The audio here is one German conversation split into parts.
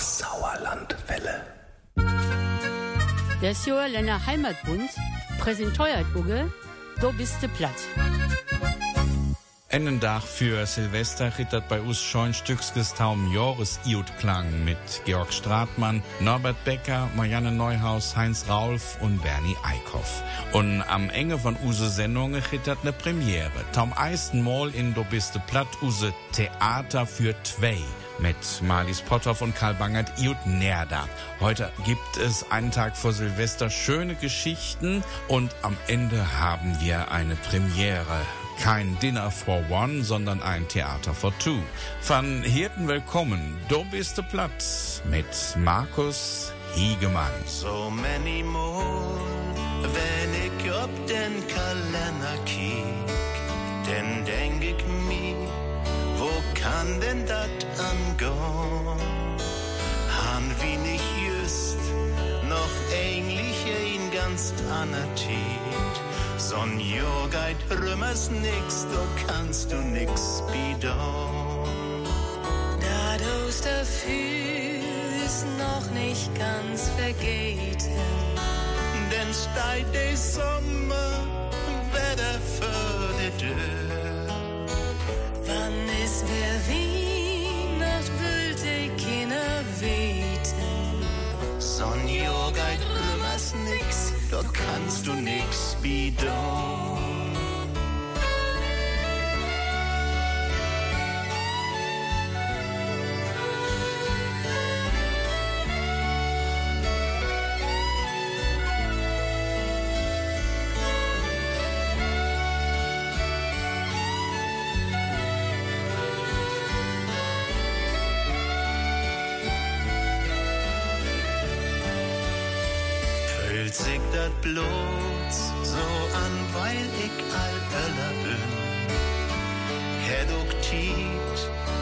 Sauerlandwelle. Der Länder Heimatbund präsentiert Uge, du bist platt. Einen Tag für Silvester rittert bei uns schon Stückskes Taum Joris Iutklang mit Georg Stratmann, Norbert Becker, Marianne Neuhaus, Heinz Raulf und Bernie Eickhoff. Und am Ende von Use Sendung rittert eine Premiere. Taum eisten Mal in Do biste platt Use Theater für Zwei mit Marlies Potthoff und Karl Bangert Iut Nerda. Heute gibt es einen Tag vor Silvester schöne Geschichten und am Ende haben wir eine Premiere. Kein Dinner for One, sondern ein Theater for Two. Van Hirten willkommen, du bist de Platz mit Markus Hiegemann. So many more, wenn ich ob den Kalender kiek, denn denk ich mir, wo kann denn dat angehen? Han wie nicht just noch ähnlich ein ganz ander Tiet. Son Jogeit rümmers nix, du kannst du nix bidon. Da du's dafür ist noch nicht ganz vergeten. Denn steigt der Sommer, Wetter für die Tür. Wann ist wer Weihnacht, will die Kinder weten. Son rümmers doch kannst du nix bidon. Bloß so an, weil ich all Öller bin. Tiet,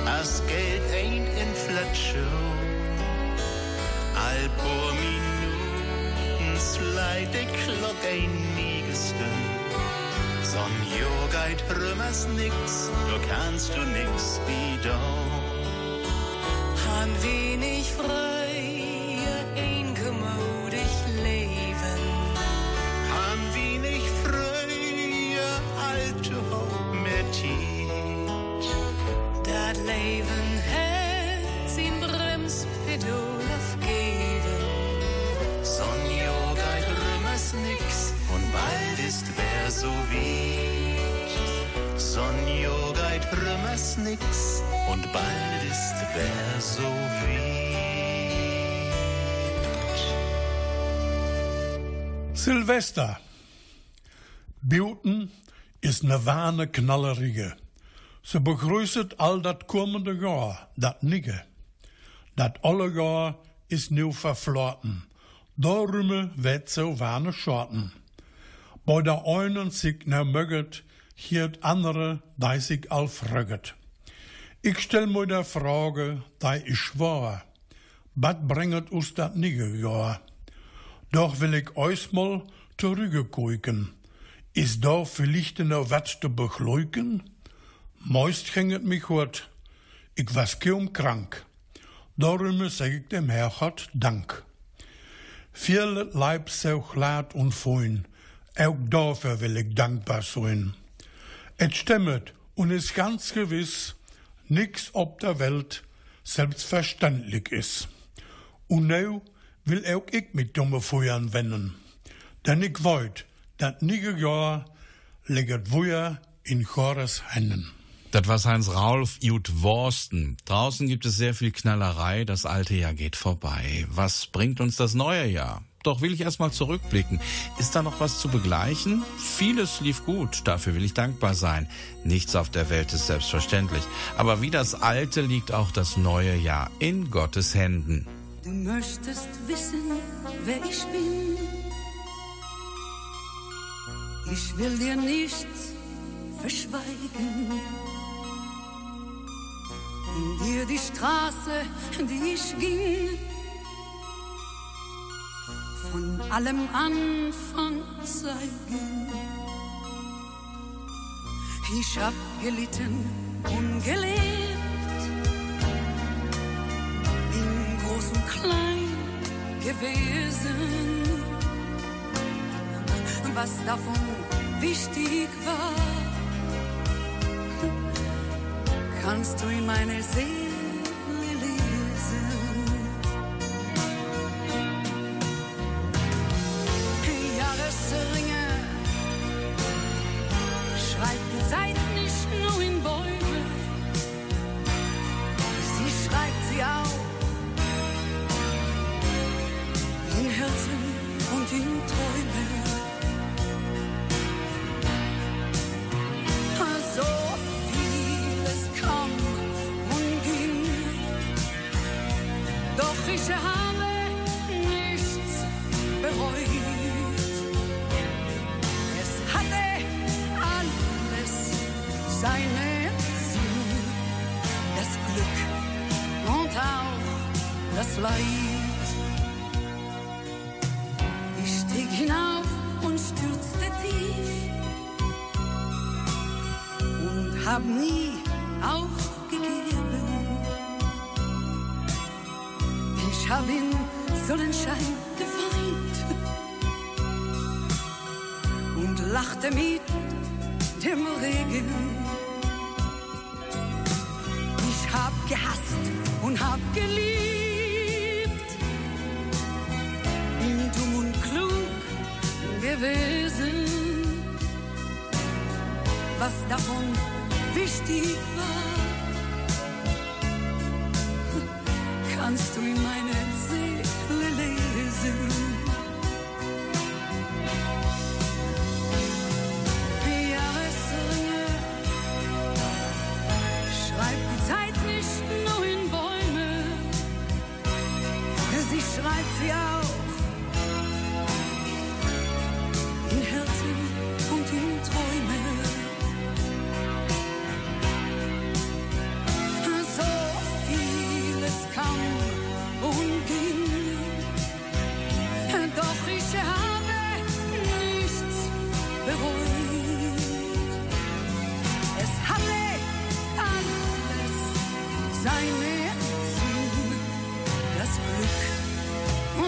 as Geld ain't Inflation. All paar Minuten sleit die Glock ein nie gestünd. Son Jogeit rümmers nix, du kannst du nix bidon. Han wenig frei, ist wer so weit. Silvester. Buten is ne wahne knallerige. Ze begrüßt all dat kommende Jahr, dat nigge. Dat alle Jahr is nieuw verfloten. Darum wird so wahne schorten. Bei der einen sich ne möget, hier andere, sich all fröget. Ich stell mir der Frage, die ich schwör, wat bringet us dat nigge Jahr? Doch will ich euch mal zurückgucken. Ist da vielleicht noch wat zu begleuken? Meist het mich gut. Ich was kaum krank. Darum sag ich dem Herrgott Dank. Viel Leib so glad und fein. Auch dafür will ich dankbar sein. Et stimmet und ist ganz gewiss, nix ob der Welt selbstverständlich ist. Und now will auch ich mit dumme Feuern wenden. Denn ich wollt, dat nige Jahr liegt woher in Chores Händen. Das war Heinz Raulf Jut Worsten. Draußen gibt es sehr viel Knallerei, das alte Jahr geht vorbei. Was bringt uns das neue Jahr? Doch will ich erstmal zurückblicken. Ist da noch was zu begleichen? Vieles lief gut, dafür will ich dankbar sein. Nichts auf der Welt ist selbstverständlich. Aber wie das alte liegt auch das neue Jahr in Gottes Händen. Du möchtest wissen, wer ich bin. Ich will dir nichts verschweigen. Und dir die Straße, die ich ging, von allem Anfang zeigen. Ich hab gelitten und gelebt in großen gewesen. Was davon wichtig war, kannst du in meine Seele Davon wichtig war, kannst du in meine Seele lesen. Schreibt die Zeit nicht nur in Bäume, sie schreibt sie auch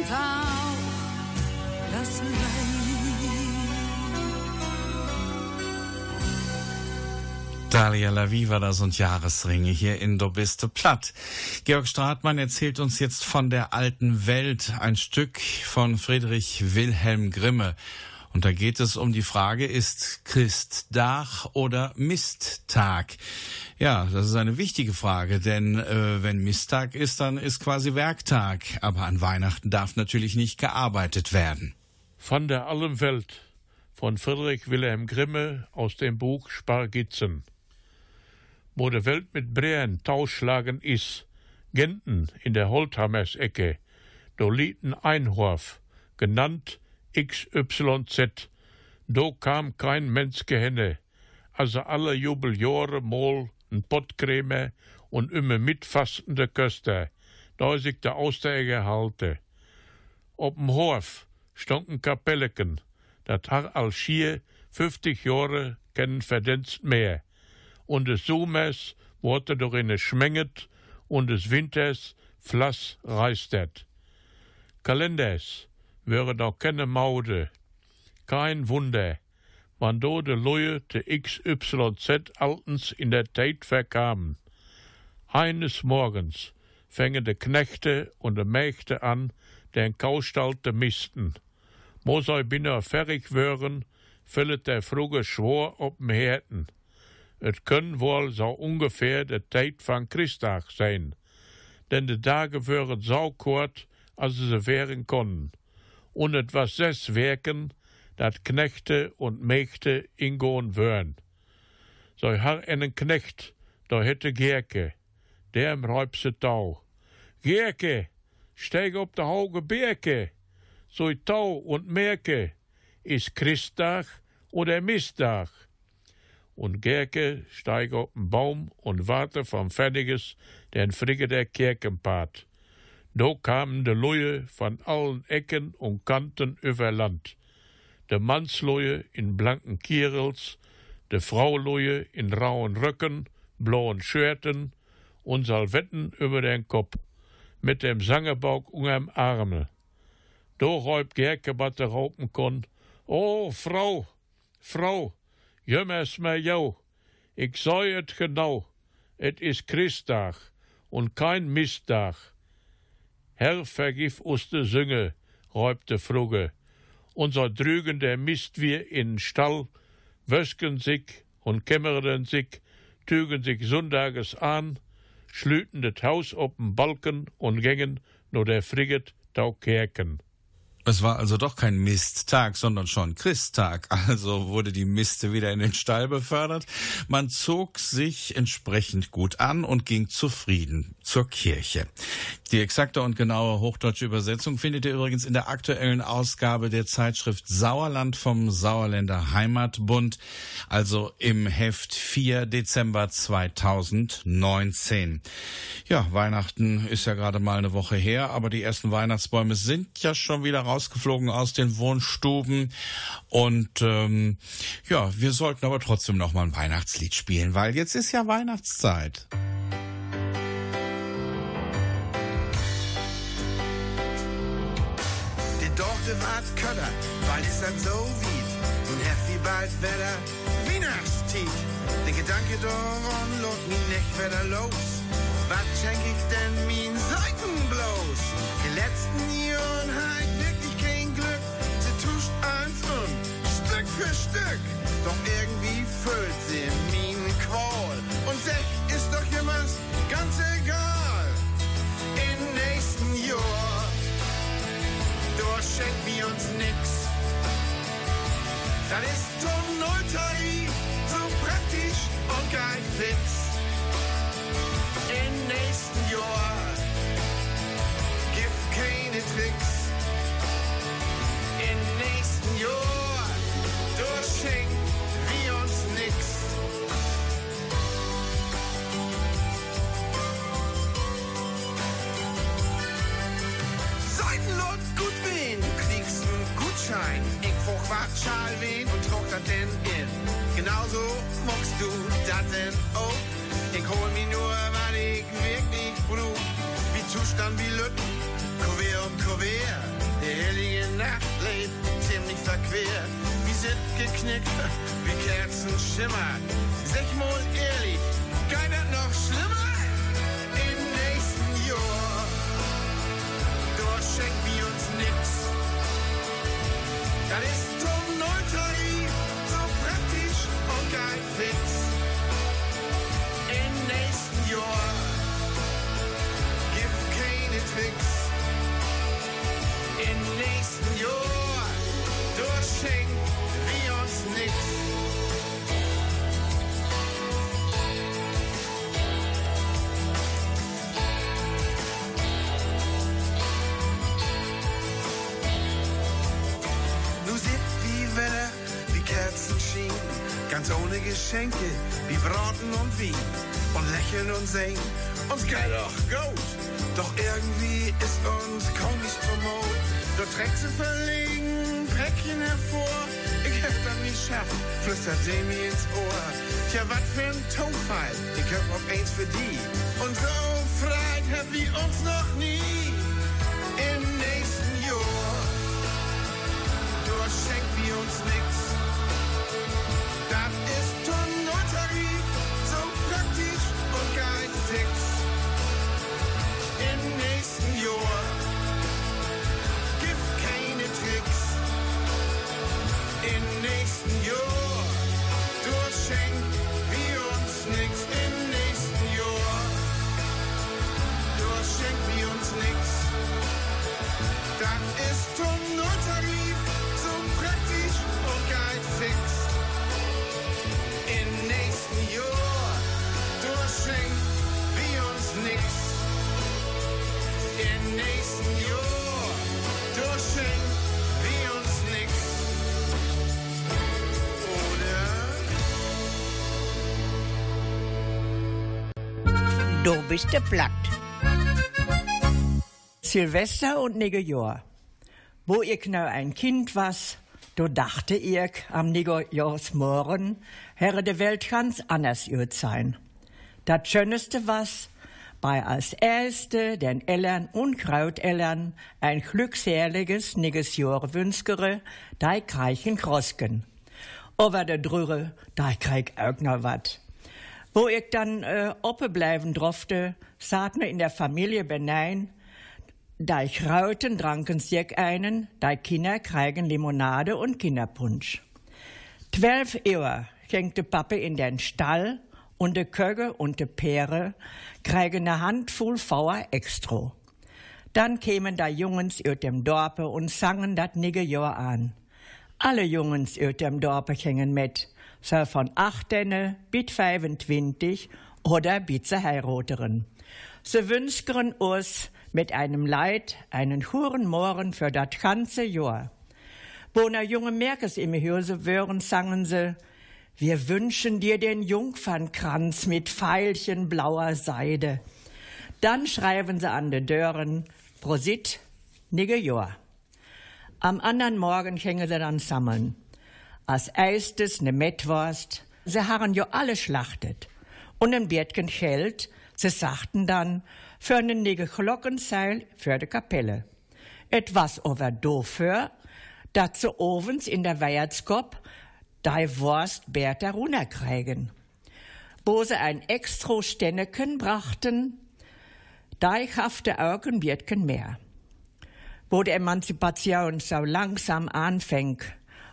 und auch das. Dalia Lavi war das und Jahresringe hier in biste platt. Georg Stratmann erzählt uns jetzt von der alten Welt, ein Stück von Friedrich Wilhelm Grimme. Und da geht es um die Frage, ist Christdach oder Misttag? Ja, das ist eine wichtige Frage, denn äh, wenn Misttag ist, dann ist quasi Werktag. Aber an Weihnachten darf natürlich nicht gearbeitet werden. Von der allen Welt von Friedrich Wilhelm Grimme aus dem Buch Spargitzen. Wo die Welt mit Bräen tauschlagen is, Genten in der Holthammers-Ecke, do lieten Einhorf, genannt XYZ, do kam kein Mensch gehenne, also alle Jubeljahre mal n Pottcreme und immer mitfassende Köster, da sich der Austeräger halte. Op'm Horf stonken Kapelleken, dat har al schier 50 Jahre kennen verdenst mehr. Und des Sommers wurde darin schmenget und des Winters flass reistet. Kalenders wäre doch keine Maude. Kein Wunder, wann do de Leute de XYZ altens in der Zeit verkamen. Eines Morgens fängen de Knechte und de Mägde an, den Kaustall te misten. Mo sei binnen fertig wären, füllet der fruge Schwor op'm Herten. Et können wohl so ungefähr de Zeit van Christtag sein, denn de Tage wären so kort, als sie wären können. Und et was ses werken, dat Knechte und Mägde ingoen wären. So har einen Knecht, da hätte Gerke, der im Räubse Tau. Gerke, steig op de hoge Berke, so Tau und merke, ist Christtag oder Misttag? Und Gerke steig op den Baum und warte vom Fertiges den Frigge der Kirkenpart. Do kamen de Luje von allen Ecken und Kanten über Land. De Mannsluje in blanken Kierels, de Frauluje in rauen Röcken, blauen Schwerten und Salvetten über den Kopf, mit dem Sangebauk unterm Arme. Do räubt Gerke, wat der raupen kon. Oh, Frau, Frau, jemmers mir jou. Ich sag et genau, et is Christdag und kein Mistdag. Herr, vergif us de Sünge, räubte Fruge. Unser Drügen, der misst wir in Stall, wösken sich und kämmeren sich, tügen sich Sonntages an, schlüten det Haus op'n Balken und gängen nur der Friget tau Kerken. Es war also doch kein Misttag, sondern schon Christtag. Also wurde die Miste wieder in den Stall befördert. Man zog sich entsprechend gut an und ging zufrieden zur Kirche. Die exakte und genaue hochdeutsche Übersetzung findet ihr übrigens in der aktuellen Ausgabe der Zeitschrift Sauerland vom Sauerländer Heimatbund, also im Heft 4 Dezember 2019. Ja, Weihnachten ist ja gerade mal eine Woche her, aber die ersten Weihnachtsbäume sind ja schon wieder rausgeflogen aus den Wohnstuben. Und ähm, ja, wir sollten aber trotzdem noch mal ein Weihnachtslied spielen, weil jetzt ist ja Weihnachtszeit. Die Dorte wart Kötter, weil es dann so wieht. Und heft wie bald Wetter, Weihnachtstiet. Der Gedanke daran lohnt mich nicht wieder los. Was schenk ich denn min Seiten bloß? Die letzten Jahren Stück. Doch irgendwie füllt sie ganz ohne Geschenke, wie Braten und Wien. Und lächeln und singen, uns geht doch gut. Doch irgendwie ist uns kaum nicht kommod. Du trägst sie verlegen, Päckchen hervor. Ich hab das nicht schafft, flüstert sie mir ins Ohr. Tja, wat für ein Tonfall, ich hab auch eins für die. Und so freit hab wie uns noch nie. Du bist der Platt. Silvester und Negejahr. Wo ich noch ein Kind was, da dachte ich am Negejahrsmorgen, hätte die Welt ganz anders wird sein. Das Schönste was, bei als erste den Eltern und Krauteltern ein glückseliges niges Jahr wünskere, da kreichen Krosken. Aber der Drüre, da krieg auch noch wat. Wo ich dann äh, oppe bleiben durfte, saht mir in der Familie benein, da ich rauten, tranken sich einen, da Kinder kriegen Limonade und Kinderpunsch. Zwölf Uhr der Pappe in den Stall und de Köge und de Pere kriegen eine Handvoll Fauer extra. Dann kämen da Jungens aus dem Dorpe und sangen dat nige Jahr an. Alle Jungens aus dem Dorpe gingen mit, so von 18 bis 25 oder bis sie heirateren. Sie wünschen uns mit einem Leid einen huren Mohren für das ganze Jahr. Wo na junge Merkes im Hause wären, sangen sie, wir wünschen dir den Jungfernkranz mit Pfeilchen blauer Seide. Dann schreiben sie an de Dören, Prosit, nige Jahr. Am anderen Morgen gingen sie dann sammeln. Als erstes ne Mettwurst, sie haben jo alle schlachtet. Und ein Biertchen Geld, sie sagten dann, für einen nige Glockenseil für de Kapelle. Etwas over dofür, dat ze ovens in der Weihnachtskopf dei Wurst Bertha runterkriegen. Wo sie ein extra Stenneken brachten, dei hafte Augen Biertchen mehr. Wo die Emanzipation so langsam anfängt,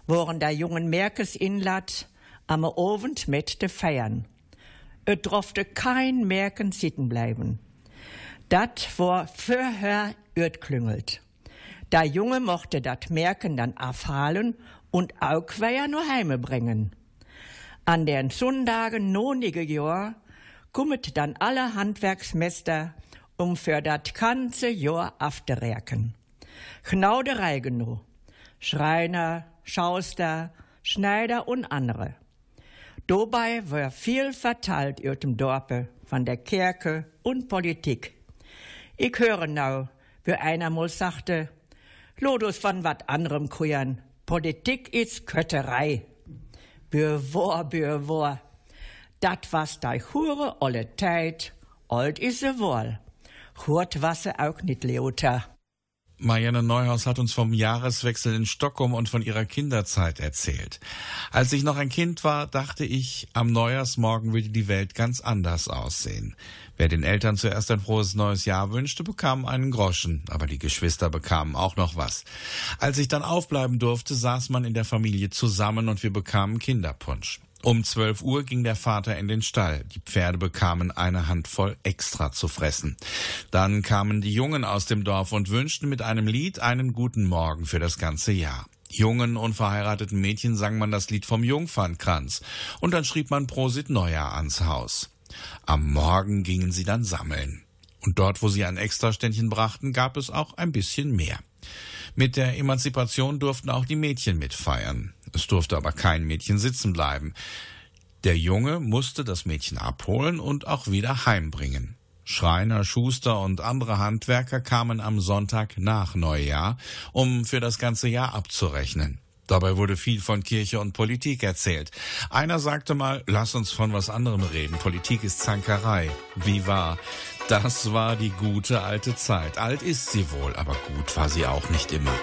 woren der jungen Merkes inlat, am Abend mit de Feiern. Et durfte kein Merken sitten bleiben. Dat war vorher klüngelt. Der Junge mochte dat Merken dann abhalen und auch quer nur heime bringen. An den Sonntagen nonige Jahr kummet dann alle Handwerksmeister um für dat ganze Jahr afterwerken. Genau der Reigenu, Schreiner, Schauster, Schneider und andere. Dabei war viel verteilt über dem Dorpe von der Kirche und Politik. Ich höre now, wie einer mal sagte, Lodus von wat anderem kujan. Politik ist Kötterei. Bewor, bewor. Dat was dei hure olle Zeit, old is se wohl. Hurt wasse auch nit Leota. Marianne Neuhaus hat uns vom Jahreswechsel in Stockholm und von ihrer Kinderzeit erzählt. Als ich noch ein Kind war, dachte ich, am Neujahrsmorgen würde die Welt ganz anders aussehen. Wer den Eltern zuerst ein frohes neues Jahr wünschte, bekam einen Groschen, aber die Geschwister bekamen auch noch was. Als ich dann aufbleiben durfte, saß man in der Familie zusammen und wir bekamen Kinderpunsch. Um zwölf Uhr ging der Vater in den Stall. Die Pferde bekamen eine Handvoll extra zu fressen. Dann kamen die Jungen aus dem Dorf und wünschten mit einem Lied einen guten Morgen für das ganze Jahr. Jungen unverheirateten Mädchen sang man das Lied vom Jungfernkranz und dann schrieb man Prosit Neujahr ans Haus. Am Morgen gingen sie dann sammeln. Und dort, wo sie ein Extraständchen brachten, gab es auch ein bisschen mehr. Mit der Emanzipation durften auch die Mädchen mitfeiern. Es durfte aber kein Mädchen sitzen bleiben. Der Junge musste das Mädchen abholen und auch wieder heimbringen. Schreiner, Schuster und andere Handwerker kamen am Sonntag nach Neujahr, um für das ganze Jahr abzurechnen. Dabei wurde viel von Kirche und Politik erzählt. Einer sagte mal, lass uns von was anderem reden. Politik ist Zankerei. Wie wahr. Das war die gute alte Zeit. Alt ist sie wohl, aber gut war sie auch nicht immer.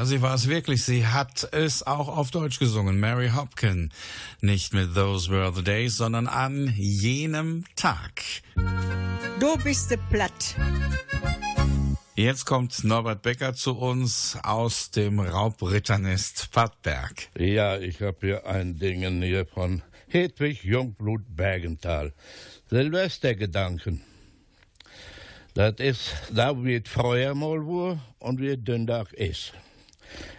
Ja, sie war es wirklich. Sie hat es auch auf Deutsch gesungen. Mary Hopkin. Nicht mit Those Were the Days, sondern an jenem Tag. Du bist platt. Jetzt kommt Norbert Becker zu uns aus dem Raubritternest Pattberg. Ja, ich habe hier ein Ding hier von Hedwig Jungblut Bergenthal. Silvestergedanken. Das ist da, es früher mal war und wie es Dündach ist.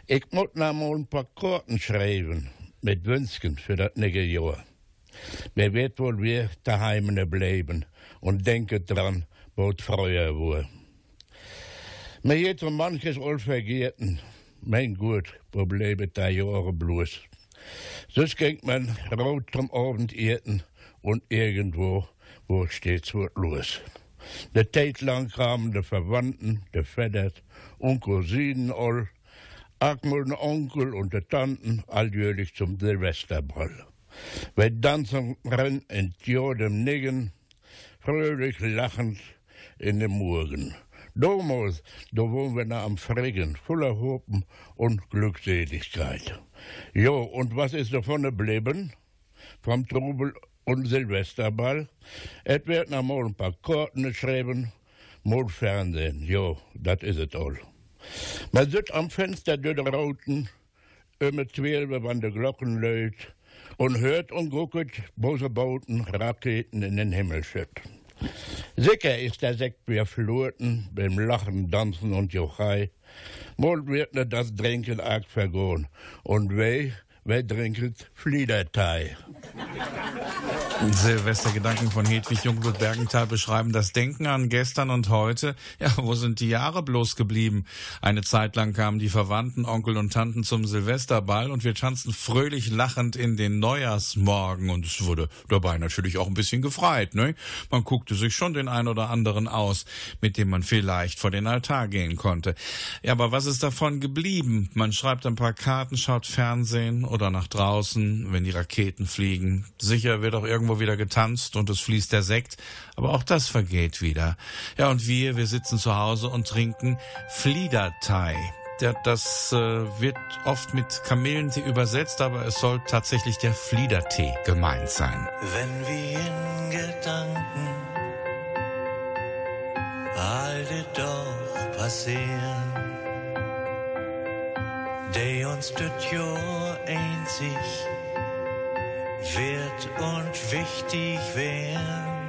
Ich muss noch mal ein paar Karten schreiben mit Wünschen für das nächste Jahr. Wer wird wohl wir daheim bleiben und denken dran, wo es früher war. Mir geht so manches all vergeten. Mein Gott, wo bleibt da Jahre bloß? Sonst ging man rot zum Abend eten und irgendwo, wo steht's wird los. De tijd lang kamen de Verwandten, de Vetters und Cousinen all Agmund Onkel und die Tanten alljährlich zum Silvesterball. Wir tanzen in dem Niggen, fröhlich lachend in den Morgen. Damals, da wohnen wir nach am Fregen, voller Hopen und Glückseligkeit. Jo, und was ist davon geblieben? Vom Trubel und Silvesterball? Es wird noch mal ein paar Karten geschrieben, mal Fernsehen. Jo, das ist es all. Man sitzt am Fenster die Rauten, immer zwölf, wann die Glocken läut, und hört und guckt, böse Bauten, Raketen in den Himmel schütt. Sicher ist der Sekt wieder flirten, beim Lachen, Tanzen und Jochai. Mol wird nicht das Trinken arg vergoren. Und weh, wer trinket Fliedertei. Silvestergedanken von Hedwig Jungblut-Bergenthal beschreiben das Denken an gestern und heute. Ja, wo sind die Jahre bloß geblieben? Eine Zeit lang kamen die Verwandten, Onkel und Tanten zum Silvesterball und wir tanzten fröhlich lachend in den Neujahrsmorgen und es wurde dabei natürlich auch ein bisschen gefreit, ne? Man guckte sich schon den ein oder anderen aus, mit dem man vielleicht vor den Altar gehen konnte. Ja, aber was ist davon geblieben? Man schreibt ein paar Karten, schaut Fernsehen oder nach draußen, wenn die Raketen fliegen. Sicher wird auch irgendwo wieder getanzt und es fließt der Sekt, aber auch das vergeht wieder. Ja, und wir, wir sitzen zu Hause und trinken Fliedertei. Der, das äh, wird oft mit Kamillentee übersetzt, aber es soll tatsächlich der Fliedertee gemeint sein. Wenn wir in Gedanken alle doch passieren, die uns das Jahr einzig wird und wichtig werden.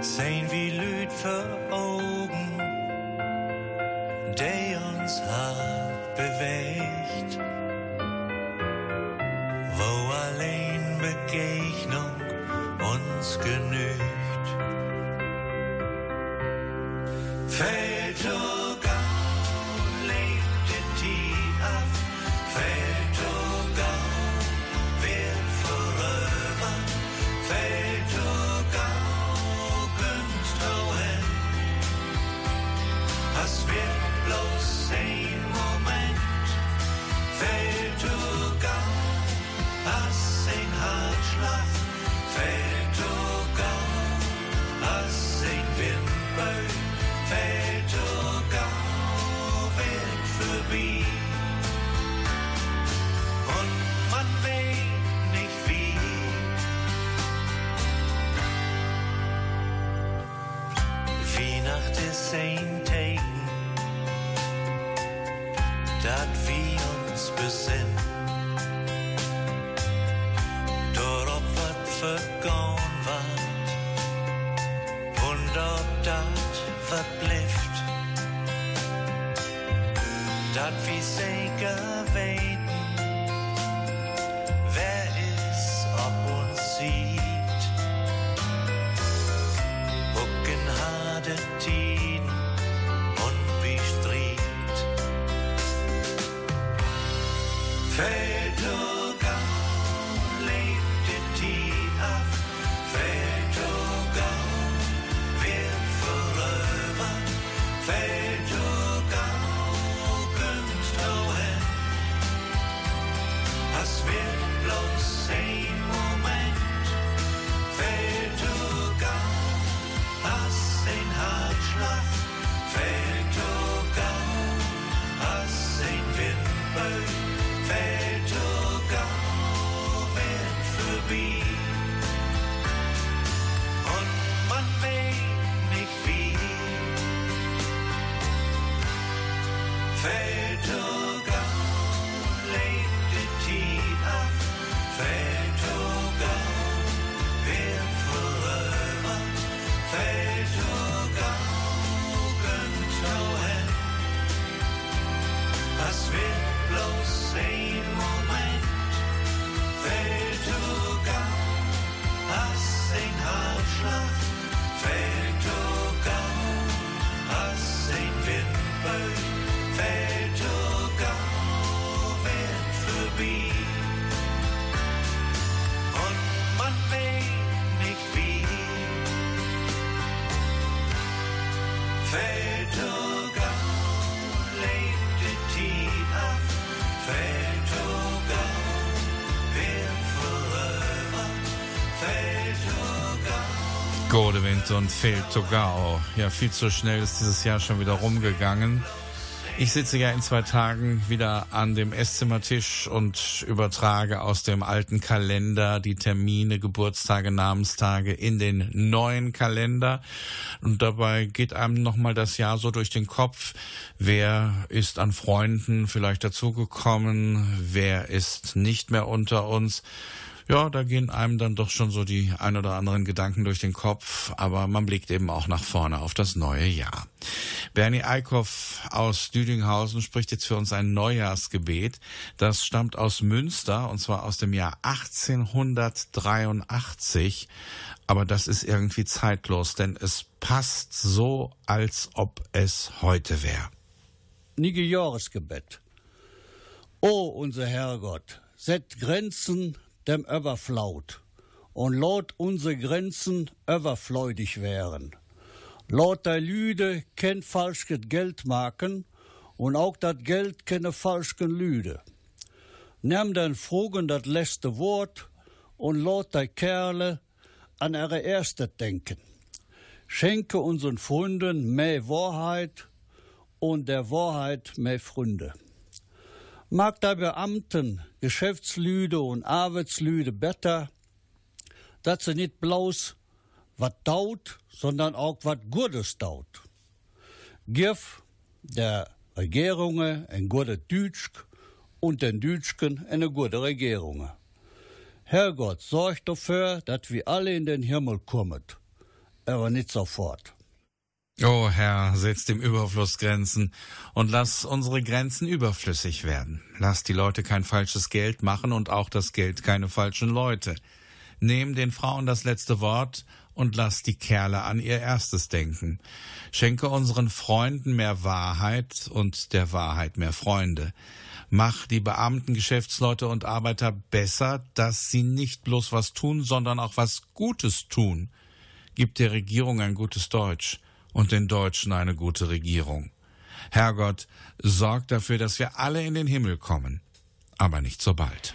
Sehen wie Lüd für Augen, die uns hart bewegt. Wo allein Begegnung uns genügt. Pedoga. Und Fehlt Togao. Ja, viel zu schnell ist dieses Jahr schon wieder rumgegangen. Ich sitze ja in zwei Tagen wieder an dem Esszimmertisch und übertrage aus dem alten Kalender die Termine, Geburtstage, Namenstage in den neuen Kalender. Und dabei geht einem nochmal das Jahr so durch den Kopf. Wer ist an Freunden vielleicht dazugekommen? Wer ist nicht mehr unter uns? Ja, da gehen einem dann doch schon so die ein oder anderen Gedanken durch den Kopf, aber man blickt eben auch nach vorne auf das neue Jahr. Bernie Eickhoff aus Düdinghausen spricht jetzt für uns ein Neujahrsgebet. Das stammt aus Münster und zwar aus dem Jahr 1883. Aber das ist irgendwie zeitlos, denn es passt so, als ob es heute wäre. Nige Jahresgebet. O unser Herrgott, set Grenzen dem Überflaut und lot unsere Grenzen überfleudig wären. Lot der Lüde kein falsches Geld machen und auch dat Geld keine falschen Lüde. Nimm den Frogen dat letzte Wort und lot der Kerle an ihre erste denken. Schenke unseren Freunden mehr Wahrheit und der Wahrheit mehr Freunde. Mag der Beamten, Geschäftslüde und Arbeitslüde besser, dass sie nicht bloß wat daut, sondern auch wat Gutes daut. Gif der Regierungen ein gute Dütschk und den Dütschken eine gute Regierung. Herrgott, sorg dafür, dass wir alle in den Himmel kommen, aber nicht sofort. O Herr, setz dem Überfluss Grenzen und lass unsere Grenzen überflüssig werden. Lass die Leute kein falsches Geld machen und auch das Geld keine falschen Leute. Nehm den Frauen das letzte Wort und lass die Kerle an ihr erstes denken. Schenke unseren Freunden mehr Wahrheit und der Wahrheit mehr Freunde. Mach die Beamten, Geschäftsleute und Arbeiter besser, dass sie nicht bloß was tun, sondern auch was Gutes tun. Gib der Regierung ein gutes Deutsch und den Deutschen eine gute Regierung. Herrgott, sorg dafür, dass wir alle in den Himmel kommen, aber nicht so bald.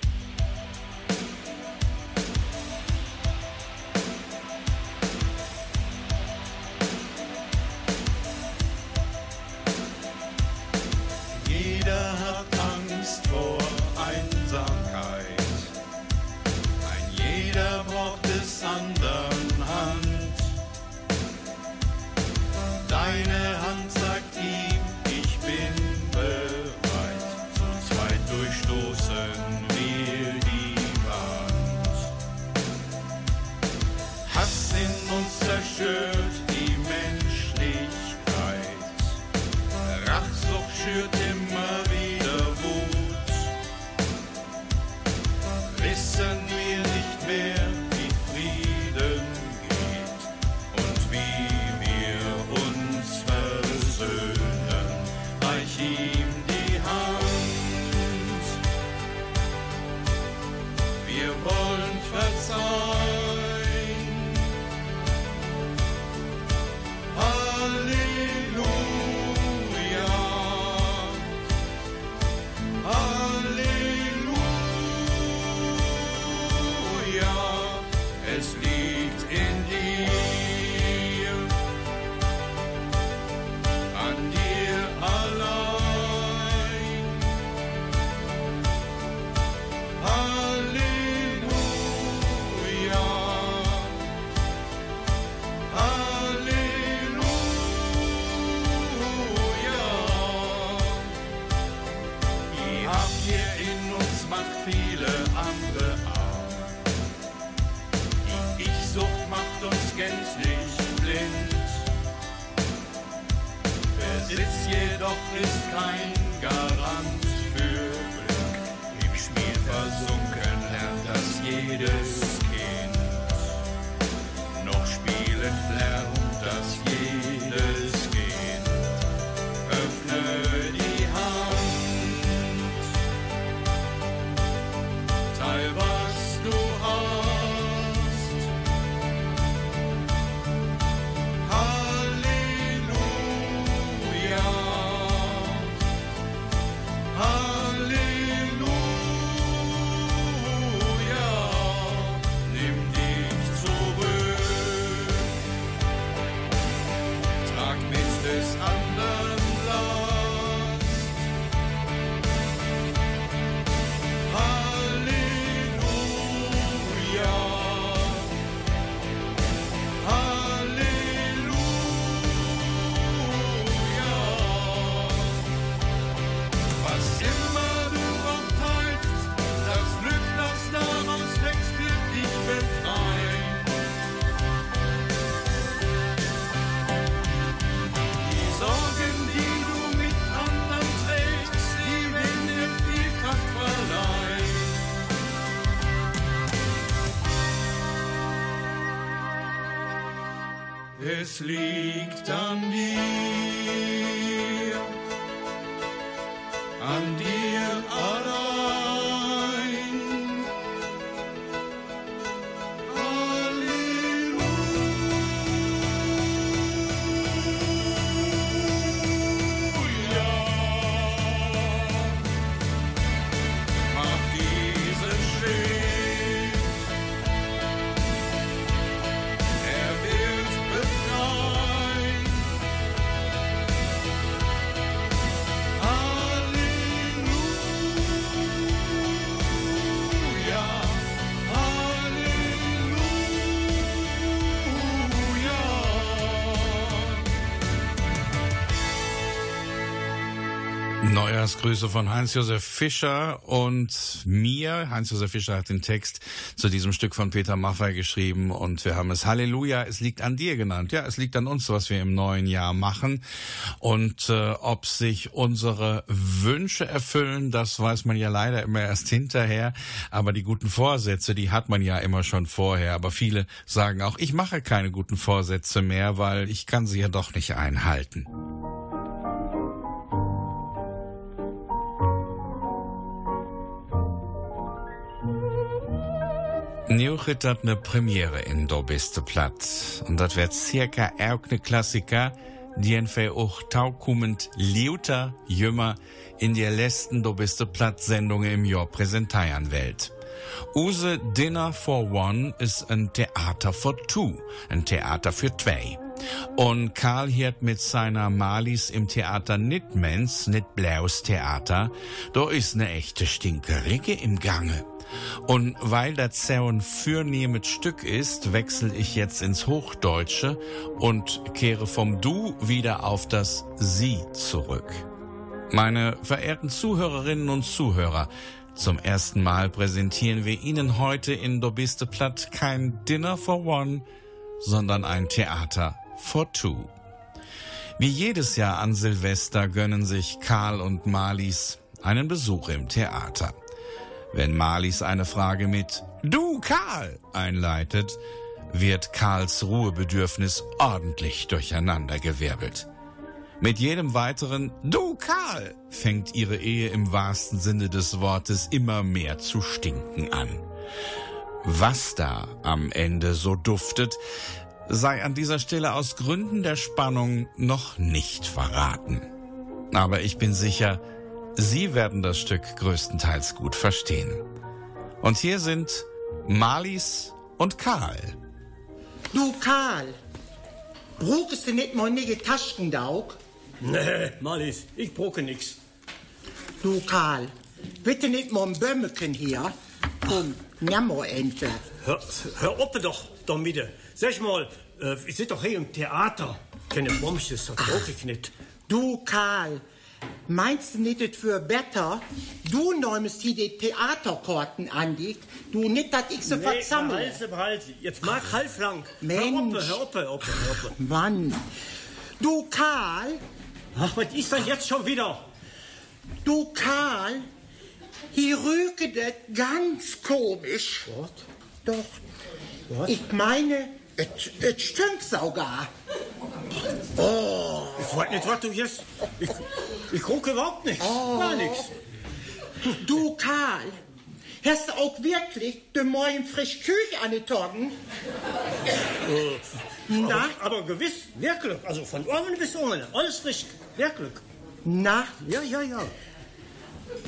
Es liegt an dir, Neujahrsgrüße von Heinz-Josef Fischer und mir. Heinz-Josef Fischer hat den Text zu diesem Stück von Peter Maffay geschrieben und wir haben es Halleluja, es liegt an dir genannt. Ja, es liegt an uns, was wir im neuen Jahr machen. Und äh, ob sich unsere Wünsche erfüllen, das weiß man ja leider immer erst hinterher. Aber die guten Vorsätze, die hat man ja immer schon vorher. Aber viele sagen auch, ich mache keine guten Vorsätze mehr, weil ich kann sie ja doch nicht einhalten. Gibt dat ne Premiere in Do biste platt. Und dat werd circa elk Klassiker, die en für auch taukommend lauter jümmer in der letzten Do biste platt Sendungen im Jahr präsentieren welt. Use Dinner for One ist ein Theater for Two, ein Theater für zwei. Und Karl hiert mit seiner Malis im Theater nit Mens, nit Blaus Theater, da ist ne echte Stinkerige im Gange. Und weil das Zaun fürnehmet Stück ist, wechsel ich jetzt ins Hochdeutsche und kehre vom Du wieder auf das Sie zurück. Meine verehrten Zuhörerinnen und Zuhörer, zum ersten Mal präsentieren wir Ihnen heute in Dobiste Platt kein Dinner for One, sondern ein Theater for Two. Wie jedes Jahr an Silvester gönnen sich Karl und Marlies einen Besuch im Theater. Wenn Marlies eine Frage mit Du Karl einleitet, wird Karls Ruhebedürfnis ordentlich durcheinandergewirbelt. Mit jedem weiteren Du Karl fängt ihre Ehe im wahrsten Sinne des Wortes immer mehr zu stinken an. Was da am Ende so duftet, sei an dieser Stelle aus Gründen der Spannung noch nicht verraten. Aber ich bin sicher, Sie werden das Stück größtenteils gut verstehen. Und hier sind Marlies und Karl. Du Karl, brauchst du nicht mal nige Taschendaug? Nee, Marlies, ich brauche nix. Du Karl, bitte nicht mal ein Bömmeken hier. Komm, Jammerente. Hör, hör auf doch, damit. Sag mal, äh, wir sind doch hier im Theater. Keine Bombsches, das brauche ich nicht. Du Karl, meinst du nicht, es für besser? Du nimmst hier die Theaterkarten an dich. Du nicht, dass ich sie Nee, versammle. behalte, behalte. Jetzt mag halblang. Mensch. Hör auf, hör auf, hör. Mann. Du Karl, Ach, was ist denn jetzt schon wieder? du Karl, hier rüge das ganz komisch. Was? Doch, Was? ich meine, es stinkt sogar. Oh, Ich weiß nicht, was du jetzt... Ich, ich gucke überhaupt nichts. Gar nichts. du Karl, hast du auch wirklich den Morgen frisch Küche angetragen? Na, Aber, aber gewiss, wirklich. Also von oben bis unten. Alles frisch. Wirklich. na, Ja, ja, ja.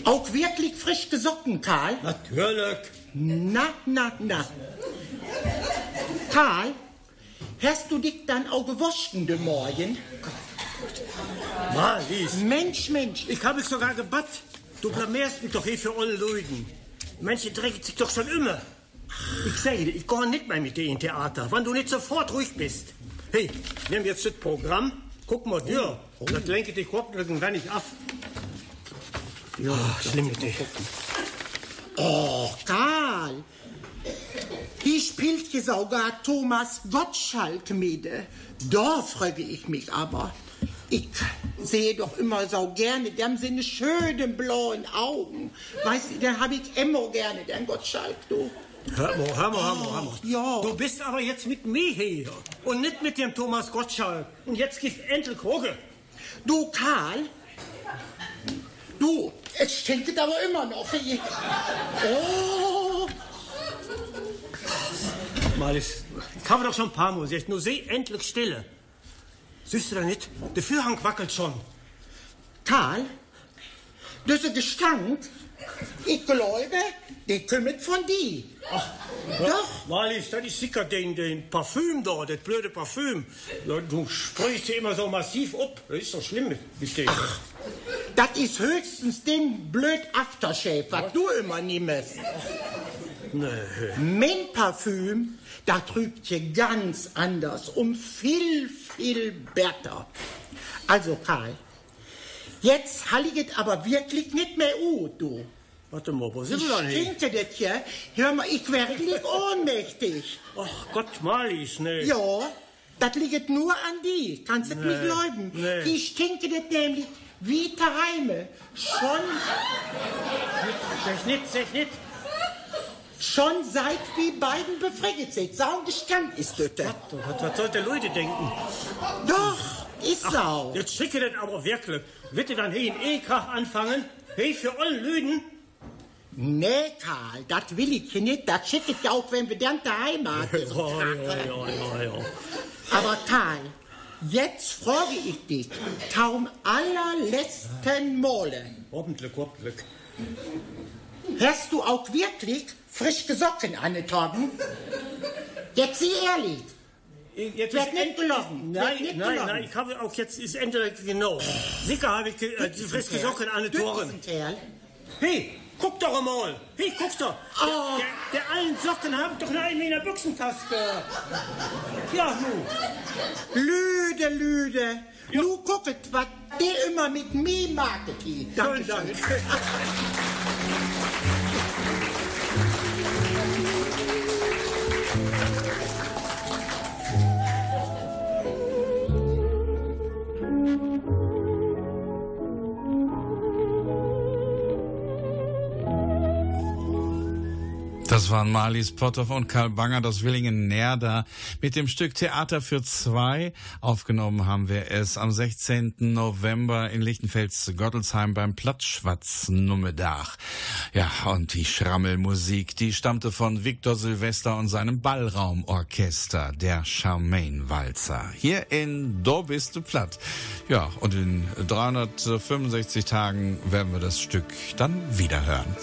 auch wirklich frisch gesocken, Karl? Natürlich. Na, na, na. Karl, hast du dich dann auch gewaschen den Morgen? Marlies. Mensch, Mensch, Ich habe mich sogar gebatt. Du blamierst mich doch hier für alle Leuten. Manche drecken sich doch schon immer. Ich sage dir, ich gehe nicht mehr mit dir in Theater, wenn du nicht sofort ruhig bist. Hey, nimm jetzt das Programm, guck mal dir. Das lenke die Kopfdrücken wenn ich ab. Ja, schlimm mit dir. Oh, Karl. Spielt hier sogar Thomas Gottschalk mit. Da frage ich mich aber. Ich sehe doch immer so gerne dem seine schönen blauen Augen. Weißt du, den habe ich immer gerne, den Gottschalk, du. Hör mal, hör mal, hör mal, hör mal. Ja. Du bist aber jetzt mit mir hier und nicht mit dem Thomas Gottschalk. Und jetzt gibt Entel Kroge. Du, Karl, du, es stinkt aber immer noch. Oh. Malis, ich habe doch schon ein paar Mal gesagt, nur seh endlich Stille. Siehst du da nicht? Der Vorhang wackelt schon. Karl, dieser Gestank, ich glaube, der kommt von dir. Ach, Doch. Malis, das ist sicher den, den Parfüm da, das blöde Parfüm. Du sprichst hier immer so massiv ab. Das ist doch schlimm, wisst ihr. Das ist höchstens den blöd Aftershave, was du immer nimmst. Nee. Mein Parfüm, da trügt hier ganz anders, um viel, viel besser. Also, Karl, jetzt halliget aber wirklich nicht mehr ut, du. Warte mal, wo sind Ich wir denn hier? stinke das hier. Hör mal, ich werde lieg ohnmächtig. Ach Gott, Malis, nee. Ja, das liegt nur an die. Kannst du Nee, nicht glauben. nee. Die stinke das nämlich wie Tereime. Schon, Sag nicht, sag nicht. Schon seit wir beiden befriedigt sind. Saugestank ist das. Was, was sollte Leute denken? Doch, ist Sau. Jetzt schicke das aber wirklich. Wird ihr dann hier in Ehekrach anfangen? Hey, für alle Lüden? Nee, Karl, das will ich nicht. Das schickt ja auch, wenn wir dann daheim haben. Ja, ja, ja, ja, ja. Aber Karl, jetzt frage ich dich, kaum allerletzten Male. Hoffentlich, hoffentlich. Hast du auch wirklich frische Socken angetragen? Jetzt sieh ehrlich. Jetzt ist nicht gelogen. Nein, nicht nein, gelogen. nein, ich habe auch jetzt, ist endlich genau. Sicher habe ich äh, die frische Socken an den Toren. Kerl. Hey, guck doch mal. Hey, guck doch. Oh. Der, der allen Socken haben doch noch einen in der Büchsentaske. Ja, nu. Lüde, Lüde. Nu gucket, was der immer mit mir macht. Schönen Dank. Das waren Marlies Potthoff und Karl Banger, das Willingen Nerda mit dem Stück Theater für zwei. Aufgenommen haben wir es am 16. November in Lichtenfels-Gottelsheim beim Plattschwatz Nummedach. Ja, und die Schrammelmusik, die stammte von Viktor Silvester und seinem Ballraumorchester, der Charmaine-Walzer. Hier in Do bist du platt. Ja, und in 365 Tagen werden wir das Stück dann wieder hören.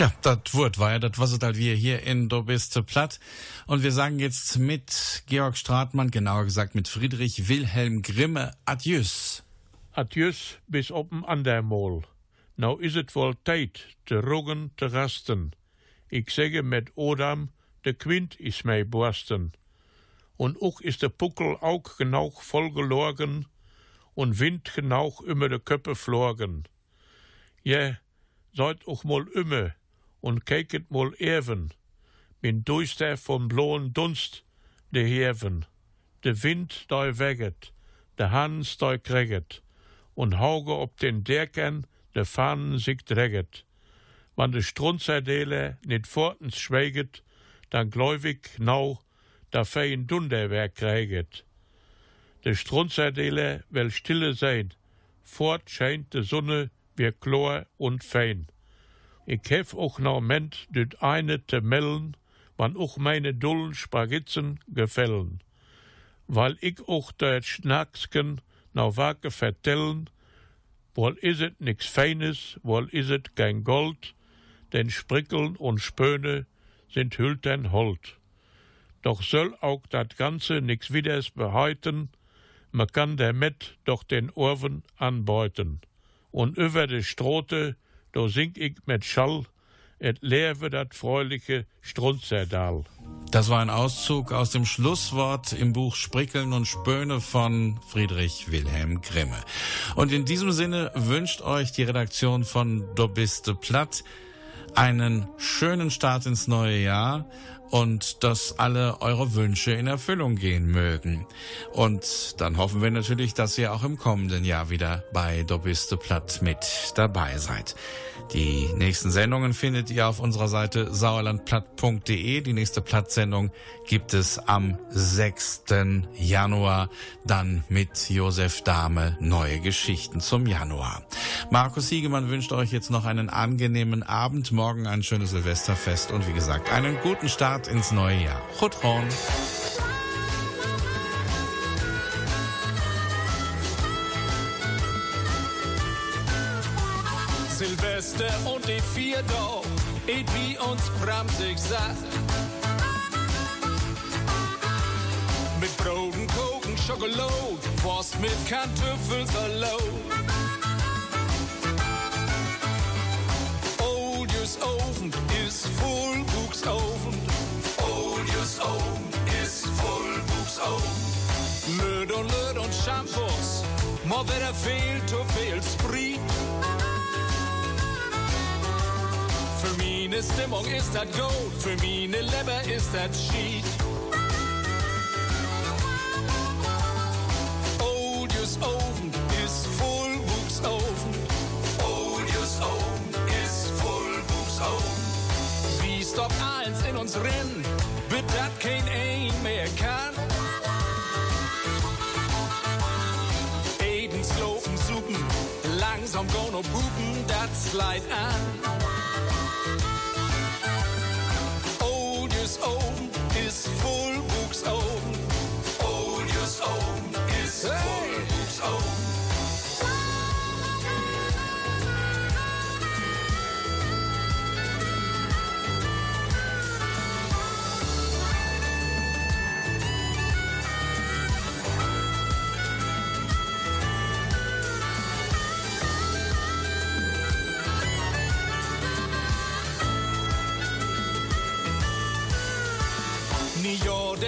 Ja, das Wort war ja, das was es halt wir hier in Du bist platt. Und wir sagen jetzt mit Georg Stratmann, genauer gesagt mit Friedrich Wilhelm Grimme, Adieus. Adieus bis open andermal. Nou is het wel tijd te roggen te rasten. Ik zeg met Odam, de Quint is mij borsten. Und auch is de Puckel auch genau voll gelorgen und Wind genau über de Köppe florgen. Ja, seid auch mal immer und kijket mal even. Bin duister vom blauen Dunst de Heven. De Wind dei weget, de Hans dei kreget, und hauge ob den Derkern de Fahnen sich dräget. Wann de Strunzerdele nit fortens schweiget, dann gläubig nau, da fein Dunderwerk kreiget. De Strunzerdele will stille sein, fort scheint de Sonne wie Chlor und fein. Ich hef auch noch ment düt eine te mellen, wann auch meine dullen Spagitzen gefällen. Weil ich auch der Schnacksken noch wake vertellen, wohl is het nix Feines, wohl is het kein Gold, denn Sprickeln und Spöne sind Hültern Hold. Doch soll auch dat Ganze nix widers beheuten, man kann damit doch den Orven anbeuten. Und über de Strote, do sing ich mit Schall, et lewe dat freuliche Strunzerdal. Das war ein Auszug aus dem Schlusswort im Buch Sprickeln und Spöne von Friedrich Wilhelm Grimme. Und in diesem Sinne wünscht euch die Redaktion von Dobiste Platt einen schönen Start ins neue Jahr und dass alle eure Wünsche in Erfüllung gehen mögen. Und dann hoffen wir natürlich, dass ihr auch im kommenden Jahr wieder bei Dobiste Platt mit dabei seid. Die nächsten Sendungen findet ihr auf unserer Seite sauerlandplatt.de. Die nächste Plattsendung gibt es am 6. Januar, dann mit Josef Dahme neue Geschichten zum Januar. Markus Siegemann wünscht euch jetzt noch einen angenehmen Abend, morgen ein schönes Silvesterfest und wie gesagt einen guten Start ins neue Jahr. Chutron. Silvester und die vier da, et wie uns bramsig satt. Mit Broten, Koken, Schokolade, Wurst mit Kartoffelsalat. Oljus Ofen ist voll Buchsofen. Oljus Ofen ist voll Buchsofen. Löd und Löd und Shampoos, mal wieder viel zu viel Sprit. Meine Stimmung ist das Gold, für meine Leber ist das Schied. Oljus Ofen ist voll Buchsofen. Oljus Ofen ist voll Buchsofen. Wie Stock 1 in uns rennen, wird das kein ein mehr kann. Eden, Slopen, Suppen, langsam gonna pupen, das leid an. Oljus Oven ist voll Buchsofen. Oljus Oven ist voll Buchsofen.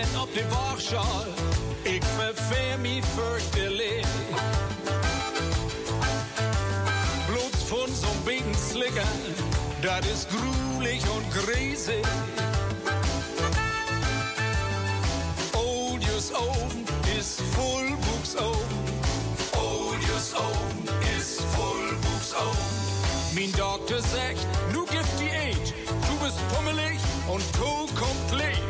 Jorden op de Warschal, ik verveer mich fürchterlich. Blut von so'n Beten slicker, dat is gruwelig und gräsig. Oljus Oven ist voll Buchsofen. Oljus Oven ist voll Buchsofen. Mein Doktor sagt, nu gift die Age, du bist pummelig und co-komplett.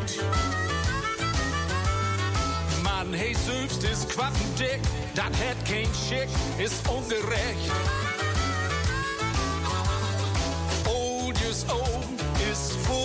Selbst ist quappendick, dat hat kein Schick, ist ungerecht. Oljus Oven ist voll